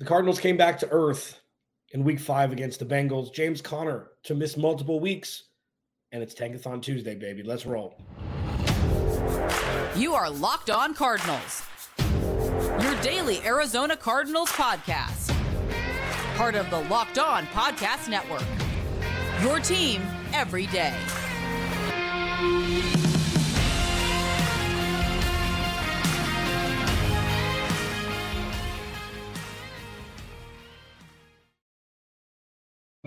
The Cardinals came back to earth in week five against the Bengals. James Conner to miss multiple weeks. And it's Tankathon Tuesday, baby. Let's roll. You are Locked On Cardinals, your daily Arizona Cardinals podcast. Part of the Locked On Podcast Network. Your team every day.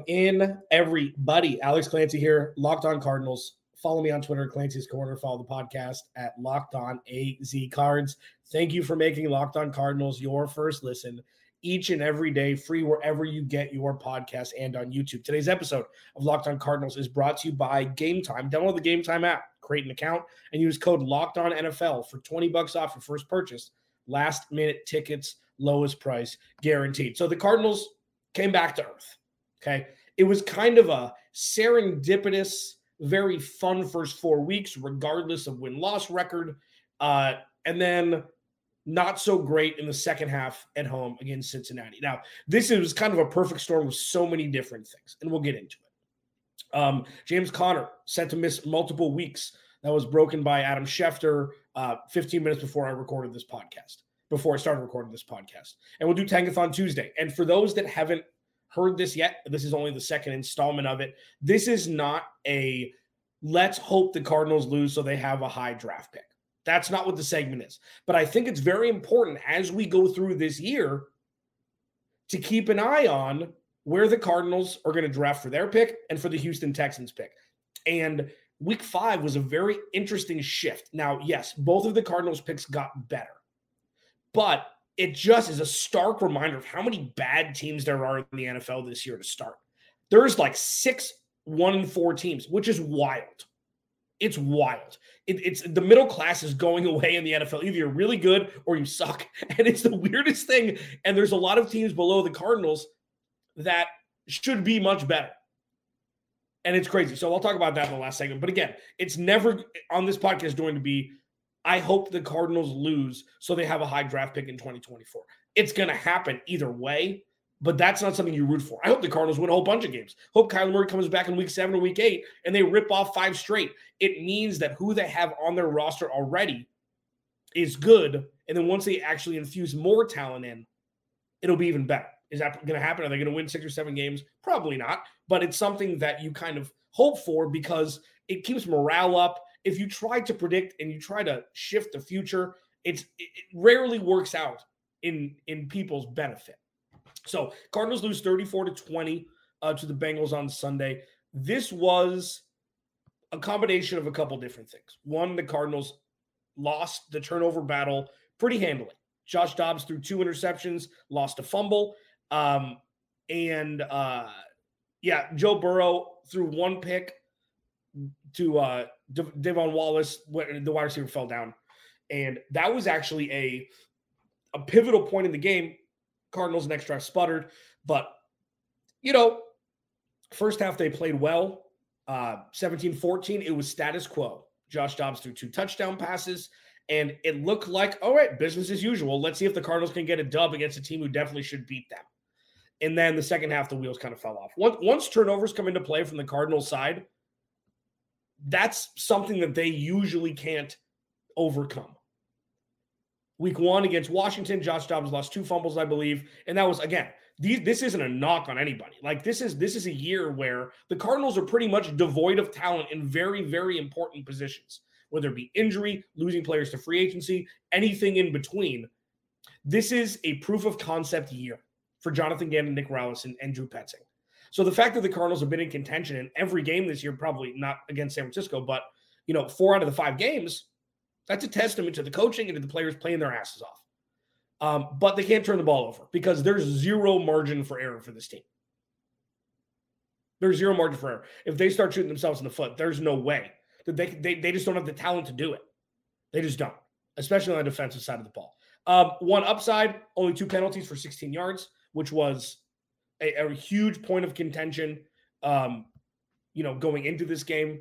In everybody. Alex Clancy here, Locked On Cardinals. Follow me on Twitter, Clancy's Corner. Follow the podcast at Locked On AZ Cards. Thank you for making Locked On Cardinals your first listen each and every day, free wherever you get your podcast and on YouTube. Today's episode of Locked On Cardinals is brought to you by Gametime. Download the Gametime app, create an account, and use code Locked On NFL for 20 bucks off your first purchase. Last minute tickets, lowest price guaranteed. So the Cardinals came back to earth. Okay. It was kind of a serendipitous, very fun first four weeks, regardless of win loss record. Uh, and then not so great in the second half at home against Cincinnati. Now, this is kind of a perfect storm with so many different things, and we'll get into it. Um, James Conner set to miss multiple weeks. That was broken by Adam Schefter uh, 15 minutes before I recorded this podcast, before I started recording this podcast. And we'll do Tankathon Tuesday. And for those that haven't heard this yet, this is only the second installment of it. This is not a let's hope the Cardinals lose so they have a high draft pick. That's not what the segment is. But I think it's very important as we go through this year to keep an eye on where the Cardinals are going to draft for their pick and for the Houston Texans pick. And week five was a very interesting shift. Now, yes, both of the Cardinals picks got better, but it just is a stark reminder of how many bad teams there are in the NFL this year to start. There's like six one and four teams, which is wild. It's wild. It, it's the middle class is going away in the NFL. Either you're really good or you suck. And it's the weirdest thing. And there's a lot of teams below the Cardinals that should be much better. And it's crazy. So I'll talk about that in the last segment. But again, it's never on this podcast going to be I hope the Cardinals lose so they have a high draft pick in 2024. It's going to happen either way, but that's not something you root for. I hope the Cardinals win a whole bunch of games. Hope Kyler Murray comes back in week seven or week eight and they rip off five straight. It means that who they have on their roster already is good. And then once they actually infuse more talent in, it'll be even better. Is that going to happen? Are they going to win six or seven games? Probably not, but it's something that you kind of hope for because it keeps morale up if you try to predict and you try to shift the future, it's it rarely works out in in people's benefit. So Cardinals lose 34 to 20 uh, to the Bengals on Sunday. This was a combination of a couple different things. One, the Cardinals lost the turnover battle pretty handily. Josh Dobbs threw two interceptions, lost a fumble. Um, and uh, yeah, Joe Burrow threw one pick to uh, Devon Wallace, the wide receiver fell down, and that was actually a a pivotal point in the game. Cardinals next drive sputtered, but you know, first half they played well. Uh 17-14, it was status quo. Josh Dobbs threw two touchdown passes, and it looked like, all right, business as usual. Let's see if the Cardinals can get a dub against a team who definitely should beat them. And then the second half, the wheels kind of fell off. Once, once turnovers come into play from the Cardinals side, that's something that they usually can't overcome. Week one against Washington, Josh Dobbs lost two fumbles, I believe, and that was again. These, this isn't a knock on anybody. Like this is this is a year where the Cardinals are pretty much devoid of talent in very very important positions, whether it be injury, losing players to free agency, anything in between. This is a proof of concept year for Jonathan Gannon, Nick Rallis, and, and Drew Petzing. So the fact that the Cardinals have been in contention in every game this year, probably not against San Francisco, but you know, four out of the five games, that's a testament to the coaching and to the players playing their asses off. Um, but they can't turn the ball over because there's zero margin for error for this team. There's zero margin for error. If they start shooting themselves in the foot, there's no way that they, they, they just don't have the talent to do it. They just don't, especially on the defensive side of the ball. Um, one upside, only two penalties for 16 yards, which was a, a huge point of contention. Um, you know, going into this game,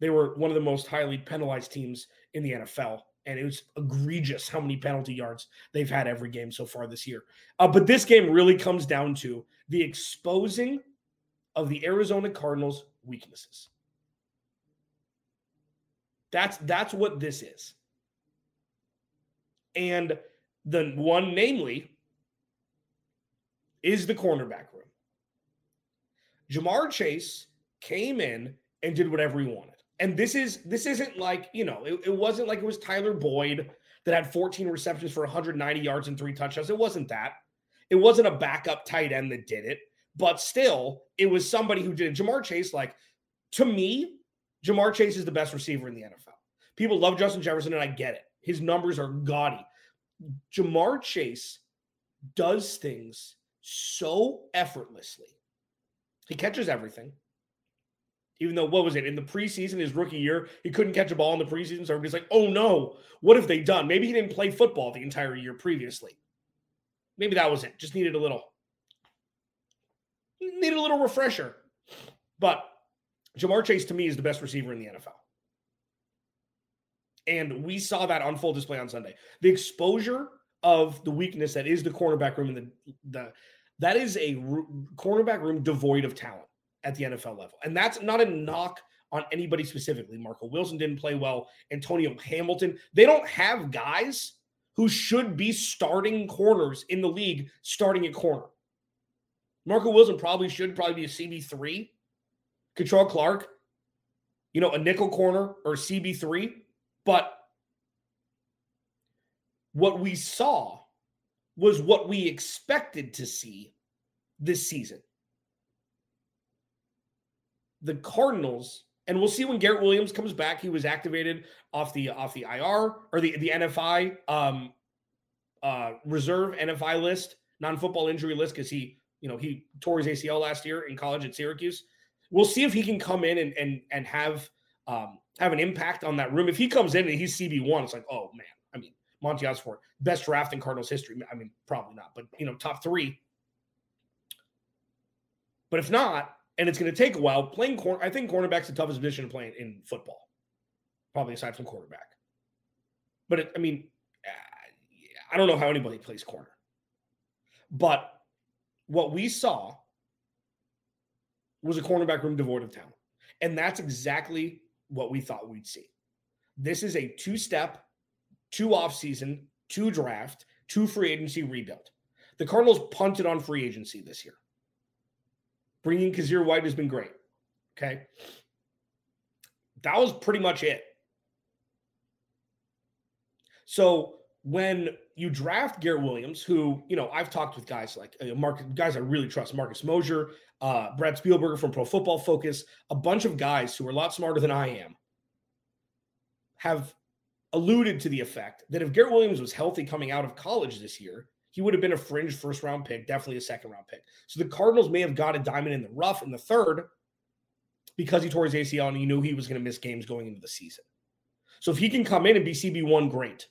they were one of the most highly penalized teams in the NFL, and it was egregious how many penalty yards they've had every game so far this year. Uh, but this game really comes down to the exposing of the Arizona Cardinals' weaknesses. That's that's what this is. And the one, namely, is the cornerback room. Ja'Marr Chase came in and did whatever he wanted. And this is this isn't like, you know, it, it wasn't like it was Tyler Boyd that had 14 receptions for 190 yards and three touchdowns. It wasn't that. It wasn't a backup tight end that did it, but still, it was somebody who did it. Ja'Marr Chase, like to me, Ja'Marr Chase is the best receiver in the NFL. People love Justin Jefferson, and I get it. His numbers are gaudy. Jamar Chase does things so effortlessly. He catches everything. Even though, what was it in the preseason, his rookie year, he couldn't catch a ball in the preseason. So everybody's like, oh no, what have they done? Maybe he didn't play football the entire year previously. Maybe that was it. Just needed a little, needed a little refresher. But Ja'Marr Chase to me is the best receiver in the NFL. And we saw that on full display on Sunday. The exposure of the weakness that is the cornerback room and the, the that is a cornerback room devoid of talent at the NFL level. And that's not a knock on anybody specifically. Marco Wilson didn't play well. Antonio Hamilton. They don't have guys who should be starting corners in the league starting at corner. Marco Wilson probably should probably be a CB3. Kei'Trel Clark, you know, a nickel corner or CB3. But what we saw was what we expected to see this season. The Cardinals, and we'll see when Garrett Williams comes back. He was activated off the off the IR or the the NFI um, uh, reserve NFI list, non football injury list, because he you know he tore his ACL last year in college at Syracuse. We'll see if he can come in and and and have um, have an impact on that room. If he comes in and he's CB one, it's like, oh man. Monti Ossenfort, best draft in Cardinals history. I mean, probably not, but you know, top three. But if not, and it's going to take a while, playing corner, I think cornerback's the toughest position to play in football, probably aside from quarterback. But it, I mean, I don't know how anybody plays corner. But what we saw was a cornerback room devoid of talent. And that's exactly what we thought we'd see. This is a two step, two off season, two draft, two free agency rebuild. The Cardinals punted on free agency this year. Bringing Kyzir White has been great. Okay. That was pretty much it. So when you draft Garrett Williams, who, you know, I've talked with guys like uh, Mark, guys I really trust, Marcus Mosher, uh, Brad Spielberger from Pro Football Focus, a bunch of guys who are a lot smarter than I am, have alluded to the effect that if Garrett Williams was healthy coming out of college this year, he would have been a fringe first round pick, definitely a second round pick. So the Cardinals may have got a diamond in the rough in the third because he tore his ACL and he knew he was going to miss games going into the season. So if he can come in and be CB1, great.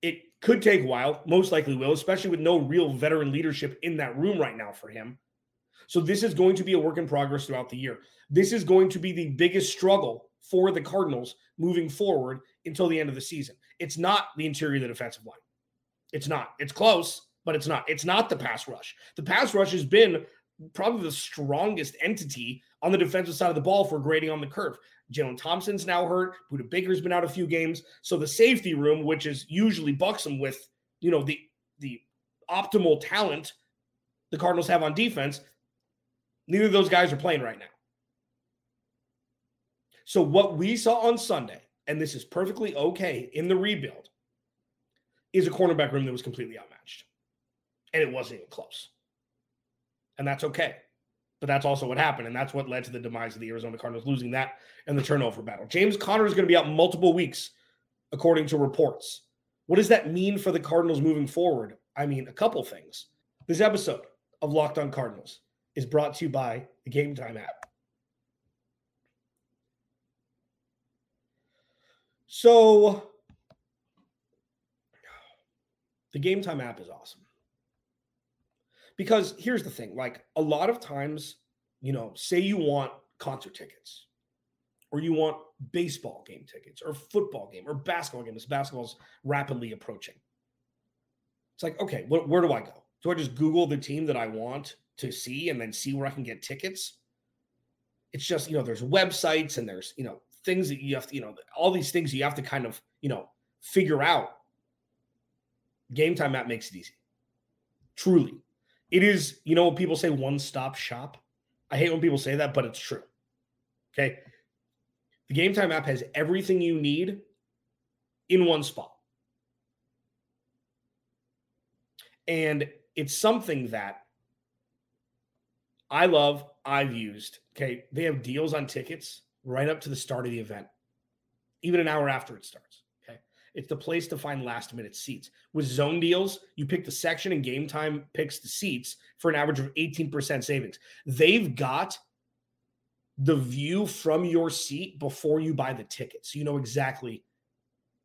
It could take a while, most likely will, especially with no real veteran leadership in that room right now for him. So this is going to be a work in progress throughout the year. This is going to be the biggest struggle for the Cardinals moving forward until the end of the season. It's not the interior of the defensive line. It's not. It's close, but it's not. It's not the pass rush. The pass rush has been probably the strongest entity on the defensive side of the ball for grading on the curve. Jalen Thompson's now hurt. Budda Baker's been out a few games. So the safety room, which is usually buxom with, you know, the the optimal talent the Cardinals have on defense, Neither of those guys are playing right now. So, what we saw on Sunday, and this is perfectly okay in the rebuild, is a cornerback room that was completely outmatched. And it wasn't even close. And that's okay. But that's also what happened. And that's what led to the demise of the Arizona Cardinals losing that and the turnover battle. James Conner is going to be out multiple weeks, according to reports. What does that mean for the Cardinals moving forward? I mean, a couple things. This episode of Locked On Cardinals is brought to you by the Gametime app. So, the Gametime app is awesome. Because here's the thing like, a lot of times, you know, say you want concert tickets or you want baseball game tickets or football game or basketball game, as basketball's rapidly approaching. It's like, okay, wh- where do I go? Do I just Google the team that I want to see and then see where I can get tickets? It's just, you know, there's websites and there's, you know, things that you have to, you know, all these things you have to kind of, you know, figure out. Gametime app makes it easy. Truly. It is, you know, when people say one stop shop. I hate when people say that, but it's true. Okay. The Gametime app has everything you need in one spot. And it's something that I love, I've used. Okay. They have deals on tickets right up to the start of the event, even an hour after it starts. Okay. It's the place to find last minute seats. With zone deals, you pick the section and game time picks the seats for an average of 18% savings. They've got the view from your seat before you buy the ticket. So you know exactly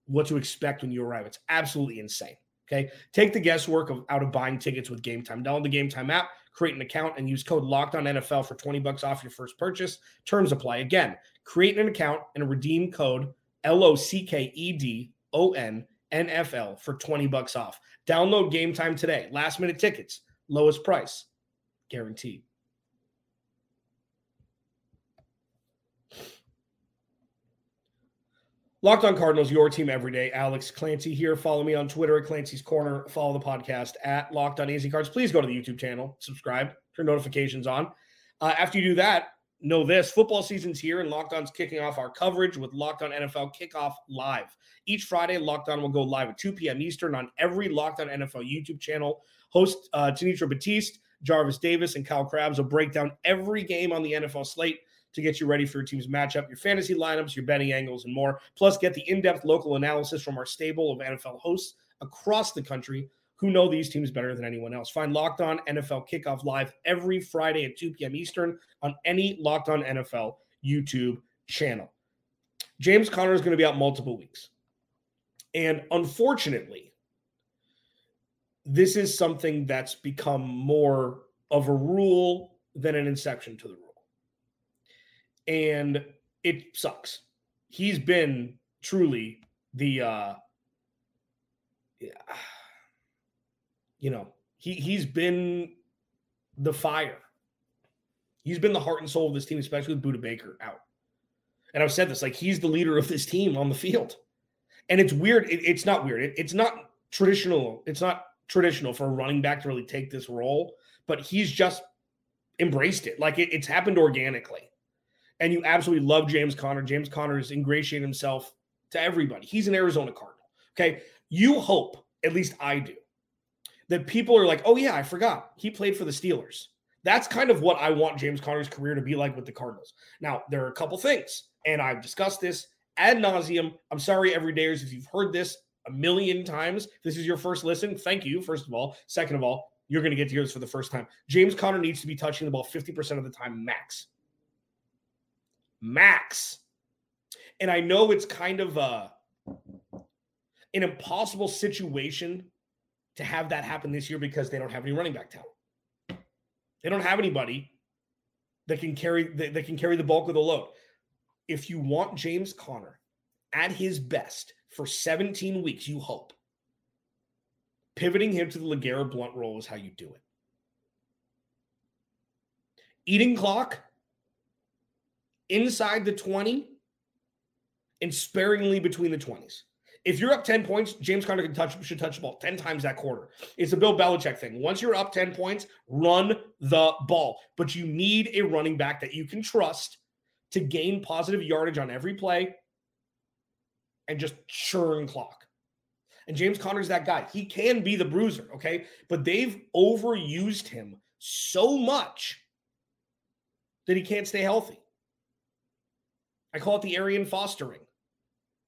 what to expect when you arrive. It's absolutely insane. Okay. Take the guesswork of out of buying tickets with Gametime. Download the Gametime app, create an account, and use code Locked On NFL for 20 bucks off your first purchase. Terms apply. Again, create an account and redeem code L O C K E D O N NFL for 20 bucks off. Download Gametime today. Last minute tickets, lowest price, guaranteed. Locked on Cardinals, your team every day. Alex Clancy here. Follow me on Twitter at Clancy's Corner. Follow the podcast at Locked on AZ Cards. Please go to the YouTube channel, subscribe, turn notifications on. Uh, after you do that, know this football season's here and Locked On's kicking off our coverage with Locked On NFL Kickoff Live. Each Friday, Locked On will go live at 2 p.m. Eastern on every Locked On NFL YouTube channel. Host uh, Tanitra Batiste, Jarvis Davis, and Kyle Crabbs will break down every game on the NFL slate to get you ready for your team's matchup, your fantasy lineups, your betting angles, and more. Plus, get the in depth local analysis from our stable of NFL hosts across the country who know these teams better than anyone else. Find Locked On NFL Kickoff Live every Friday at 2 p.m. Eastern on any Locked On NFL YouTube channel. James Conner is going to be out multiple weeks. And unfortunately, this is something that's become more of a rule than an exception to the rule and it sucks. He's been truly the uh you know, he he's been the fire. He's been the heart and soul of this team, especially with Budda Baker out. And I've said this, like he's the leader of this team on the field. And it's weird. It, it's not weird. It, it's not traditional. It's not traditional for a running back to really take this role, but he's just embraced it. Like it, it's happened organically and you absolutely love James Conner. James Conner is ingratiating himself to everybody. He's an Arizona Cardinal. Okay. You hope, at least I do, that people are like, oh, yeah, I forgot. He played for the Steelers. That's kind of what I want James Conner's career to be like with the Cardinals. Now, there are a couple things, and I've discussed this ad nauseum. I'm sorry, everydayers, if you've heard this a million times. This is your first listen. Thank you, first of all. Second of all, you're going to get to hear this for the first time. James Conner needs to be touching the ball 50% of the time max max. And I know it's kind of a, an impossible situation to have that happen this year because they don't have any running back talent. They don't have anybody that can carry that, that can carry the bulk of the load. If you want James Conner at his best for 17 weeks, you hope pivoting him to the LeGarrette Blunt role is how you do it. Eating clock, inside the 20 and sparingly between the 20s. If you're up 10 points, James Conner can touch should touch the ball 10 times that quarter. It's a Bill Belichick thing. Once you're up 10 points, run the ball. But you need a running back that you can trust to gain positive yardage on every play and just churn clock. And James Conner's that guy. He can be the bruiser, okay? But they've overused him so much that he can't stay healthy. I call it the Arian Fostering.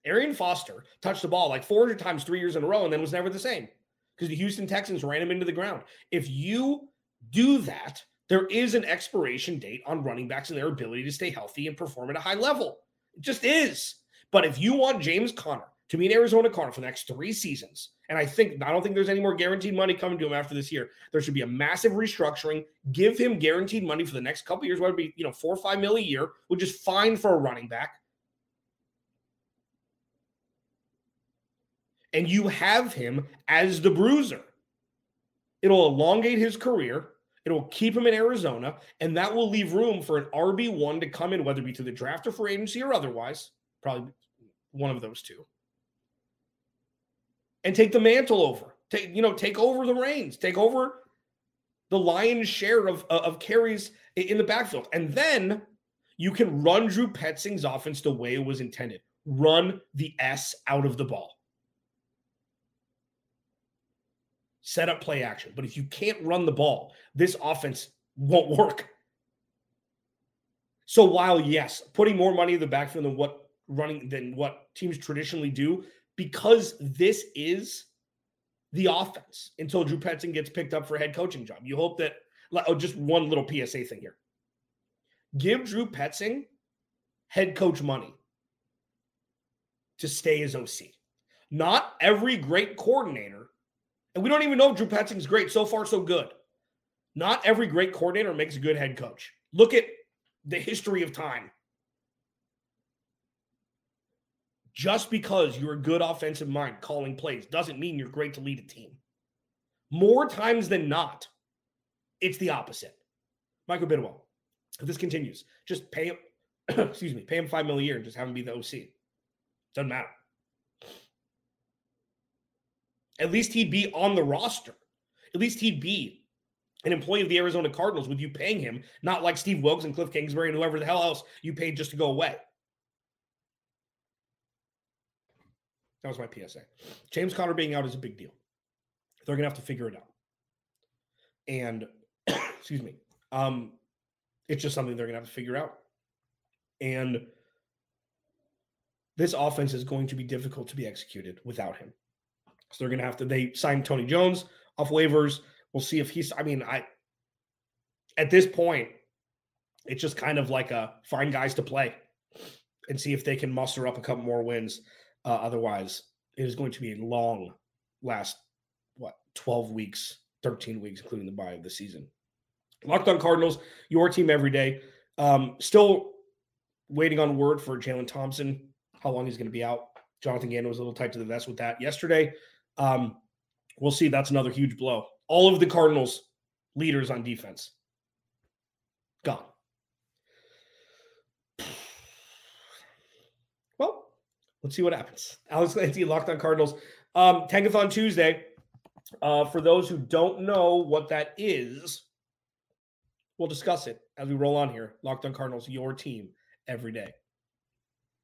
Arian Foster touched the ball like 400 times three years in a row and then was never the same because the Houston Texans ran him into the ground. If you do that, there is an expiration date on running backs and their ability to stay healthy and perform at a high level. It just is. But if you want James Conner to be an Arizona Cardinal for the next three seasons, and I think I don't think there's any more guaranteed money coming to him after this year. There should be a massive restructuring. Give him guaranteed money for the next couple years, whether it be you know four or five mil a year, which is fine for a running back. And you have him as the bruiser. It'll elongate his career. It'll keep him in Arizona, and that will leave room for an RB1 to come in, whether it be to the draft or for agency or otherwise, probably one of those two, and take the mantle over. Take, you know, take over the reins, take over the lion's share of, uh, of carries in the backfield. And then you can run Drew Petzing's offense the way it was intended. Run the S out of the ball. Set up play action. But if you can't run the ball, this offense won't work. So while yes, putting more money in the backfield than what running than what teams traditionally do, because this is the offense until Drew Petzing gets picked up for a head coaching job. You hope that oh, just one little PSA thing here. Give Drew Petzing head coach money to stay as OC. Not every great coordinator, and we don't even know if Drew Petzing's great. So far, so good. Not every great coordinator makes a good head coach. Look at the history of time. Just because you're a good offensive mind calling plays doesn't mean you're great to lead a team. More times than not, it's the opposite. Michael Bidwill, if this continues, just pay him, excuse me, pay him five million a year and just have him be the OC. Doesn't matter. At least he'd be on the roster. At least he'd be an employee of the Arizona Cardinals with you paying him, not like Steve Wilks and Cliff Kingsbury and whoever the hell else you paid just to go away. That was my PSA. James Conner being out is a big deal. They're gonna have to figure it out. And excuse me, um, it's just something they're gonna have to figure out. And this offense is going to be difficult to be executed without him. So they're going to have to. They signed Tony Jones off waivers. We'll see if he's. I mean, I at this point, it's just kind of like a find guys to play and see if they can muster up a couple more wins. Uh, otherwise, it is going to be a long last what 12 weeks, 13 weeks, including the bye of the season. Locked on Cardinals, your team every day. Um, still waiting on word for Jalen Thompson how long he's going to be out. Jonathan Gannon was a little tight to the vest with that yesterday. Um, we'll see. That's another huge blow. All of the Cardinals leaders on defense gone. Well, let's see what happens. Alex Clancy, Locked on Cardinals. Um, Tankathon Tuesday. Uh, for those who don't know what that is, we'll discuss it as we roll on here. Locked on Cardinals, your team every day.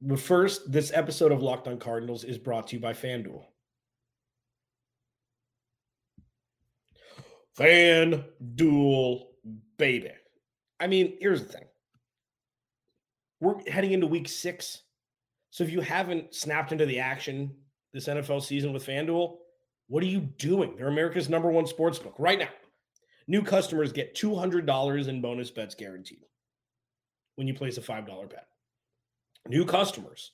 But first, this episode of Locked on Cardinals is brought to you by FanDuel. FanDuel, baby. I mean, here's the thing. We're heading into week six. So if you haven't snapped into the action this NFL season with FanDuel, what are you doing? They're America's number one sports book right now. New customers get $200 in bonus bets guaranteed when you place a $5 bet. New customers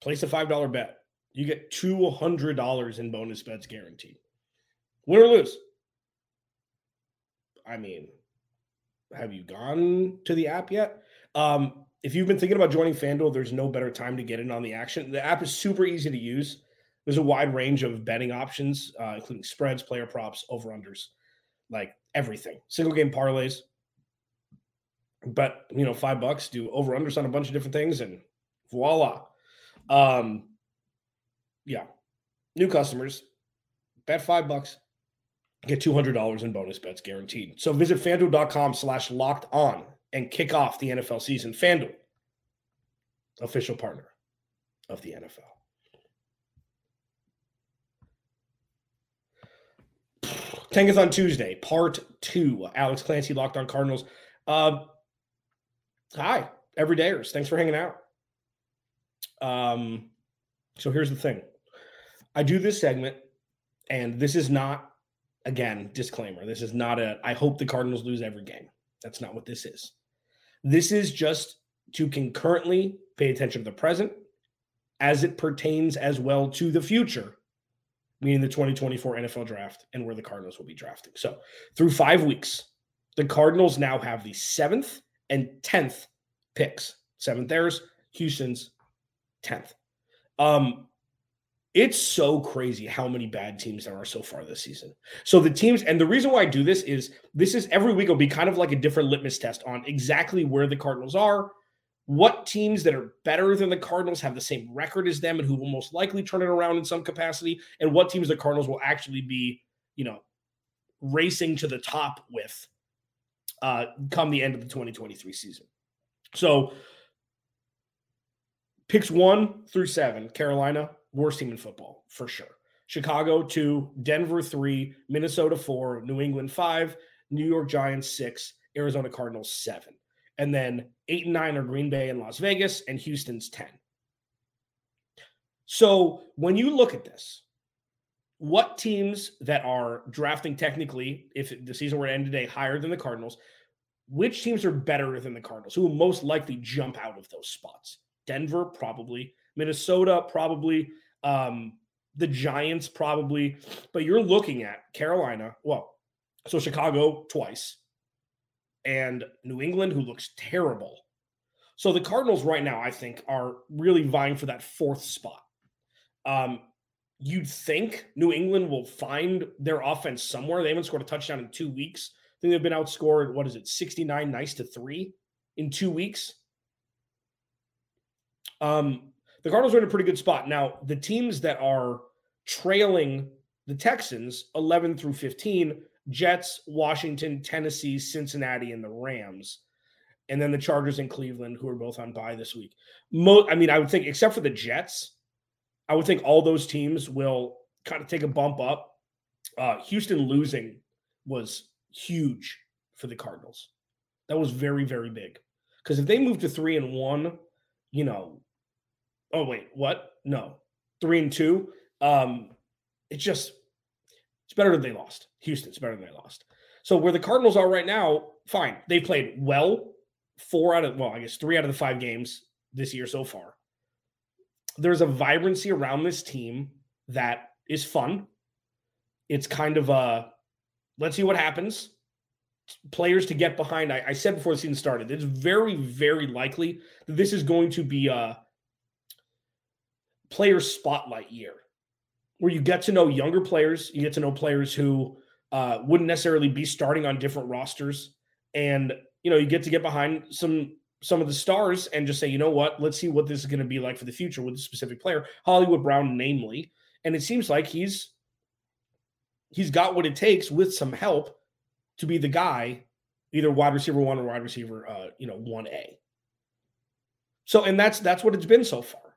place a $5 bet. You get $200 in bonus bets guaranteed. Win or lose. I mean, have you gone to the app yet? Um, if you've been thinking about joining FanDuel, there's no better time to get in on the action. The app is super easy to use. There's a wide range of betting options, uh, including spreads, player props, over unders, like everything. Single game parlays, but you know, five bucks, do over unders on a bunch of different things, and voila. Um, yeah, new customers, bet five bucks, get two hundred dollars in bonus bets guaranteed. So visit FanDuel.com/slash locked on and kick off the NFL season. FanDuel, official partner of the NFL. Tankathon Tuesday, part two. Alex Clancy, Locked on Cardinals. Uh, Hi, everydayers. Thanks for hanging out. Um, so here's the thing. I do this segment, and this is not, again, disclaimer. This is not a, I hope the Cardinals lose every game. That's not what this is. This is just to concurrently pay attention to the present as it pertains as well to the future, meaning the 2024 NFL draft and where the Cardinals will be drafting. So through five weeks, the Cardinals now have the seventh and 10th picks. Seventh theirs, Houston's 10th. Um, It's so crazy how many bad teams there are so far this season. So the teams, and the reason why I do this is this is every week will be kind of like a different litmus test on exactly where the Cardinals are, what teams that are better than the Cardinals have the same record as them and who will most likely turn it around in some capacity, and what teams the Cardinals will actually be, you know, racing to the top with uh, come the end of the 2023 season. So picks one through seven, Carolina, worst team in football for sure. Chicago, two, Denver, three, Minnesota, four, New England, five, New York Giants, six, Arizona Cardinals, seven. And then eight and nine are Green Bay and Las Vegas, and Houston's 10. So when you look at this, what teams that are drafting technically, if the season were to end today, higher than the Cardinals, which teams are better than the Cardinals? Who will most likely jump out of those spots? Denver, probably. Minnesota, probably. Um, the Giants, probably. But you're looking at Carolina. Well, so Chicago twice, and New England, who looks terrible. So the Cardinals right now, I think, are really vying for that fourth spot. Um, you'd think New England will find their offense somewhere. They haven't scored a touchdown in two weeks. I think they've been outscored, what is it, 69 nice to three in two weeks. Um, the Cardinals are in a pretty good spot. Now, the teams that are trailing the Texans 11 through 15, Jets, Washington, Tennessee, Cincinnati, and the Rams. And then the Chargers and Cleveland, who are both on bye this week. Mo- I mean, I would think, except for the Jets, I would think all those teams will kind of take a bump up. Uh, Houston losing was huge for the Cardinals. That was very, very big. Because if they move to three and one, you know, oh wait, what? No, three and two. Um, it's just it's better than they lost. Houston's better than they lost. So where the Cardinals are right now, fine. They played well four out of well, I guess three out of the five games this year so far there's a vibrancy around this team that is fun. It's kind of a let's see what happens. Players to get behind. I, I said before the season started, it's very, very likely that this is going to be a player spotlight year where you get to know younger players, you get to know players who uh, wouldn't necessarily be starting on different rosters, and you know you get to get behind some some of the stars and just say, you know what, let's see what this is going to be like for the future with a specific player, Hollywood Brown, namely. And it seems like he's he's got what it takes with some help to be the guy, either wide receiver one or wide receiver, uh, you know, one A. So, and that's that's what it's been so far.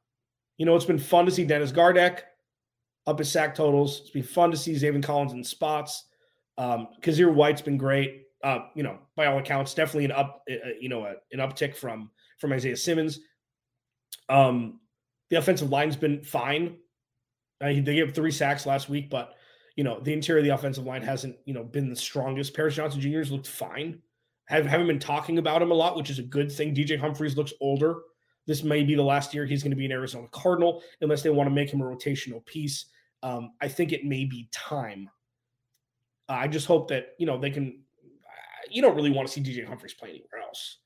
You know, it's been fun to see Dennis Gardeck up his sack totals. It's been fun to see Zaven Collins in spots. Um, Kyzir White's been great uh, you know, by all accounts, definitely an up, uh, uh you know, a, an uptick from from Isaiah Simmons. Um, the offensive line's been fine. They gave three sacks last week, but you know, the interior of the offensive line hasn't, you know, been the strongest. Paris Johnson Jr. has looked fine. Have, haven't been talking about him a lot, which is a good thing. DJ Humphries looks older. This may be the last year he's going to be an Arizona Cardinal, unless they want to make him a rotational piece. Um, I think it may be time. Uh, I just hope that you know they can you don't really want to see DJ Humphries play anywhere else.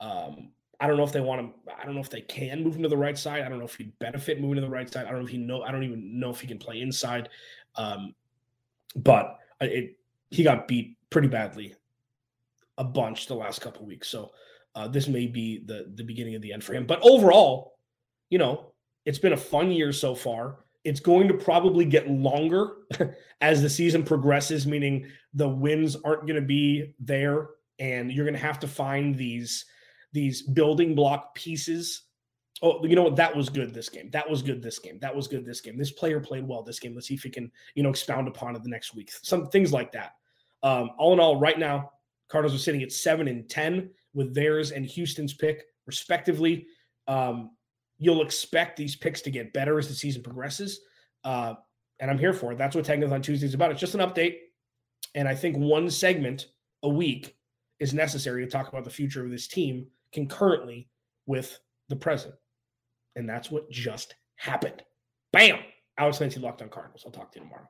Um, I don't know if they want to. I don't know if they can move him to the right side. I don't know if he'd benefit moving to the right side. I don't know if he know. I don't even know if he can play inside. Um, but it, he got beat pretty badly, a bunch the last couple weeks. So uh, this may be the the beginning of the end for him. But overall, you know, it's been a fun year so far. It's going to probably get longer as the season progresses, meaning the wins aren't going to be there, and you're going to have to find these these building block pieces. Oh, you know what? That was good this game. That was good this game. That was good this game. This player played well this game. Let's see if he can, you know, expound upon it the next week. Some things like that. Um, all in all, right now, Cardinals are sitting at seven and ten with theirs and Houston's pick, respectively. Um, you'll expect these picks to get better as the season progresses. Uh, and I'm here for it. That's what Tankathon Tuesday is about. It's just an update. And I think one segment a week is necessary to talk about the future of this team concurrently with the present. And that's what just happened. Bam! Alex Clancy locked on Cardinals. I'll talk to you tomorrow.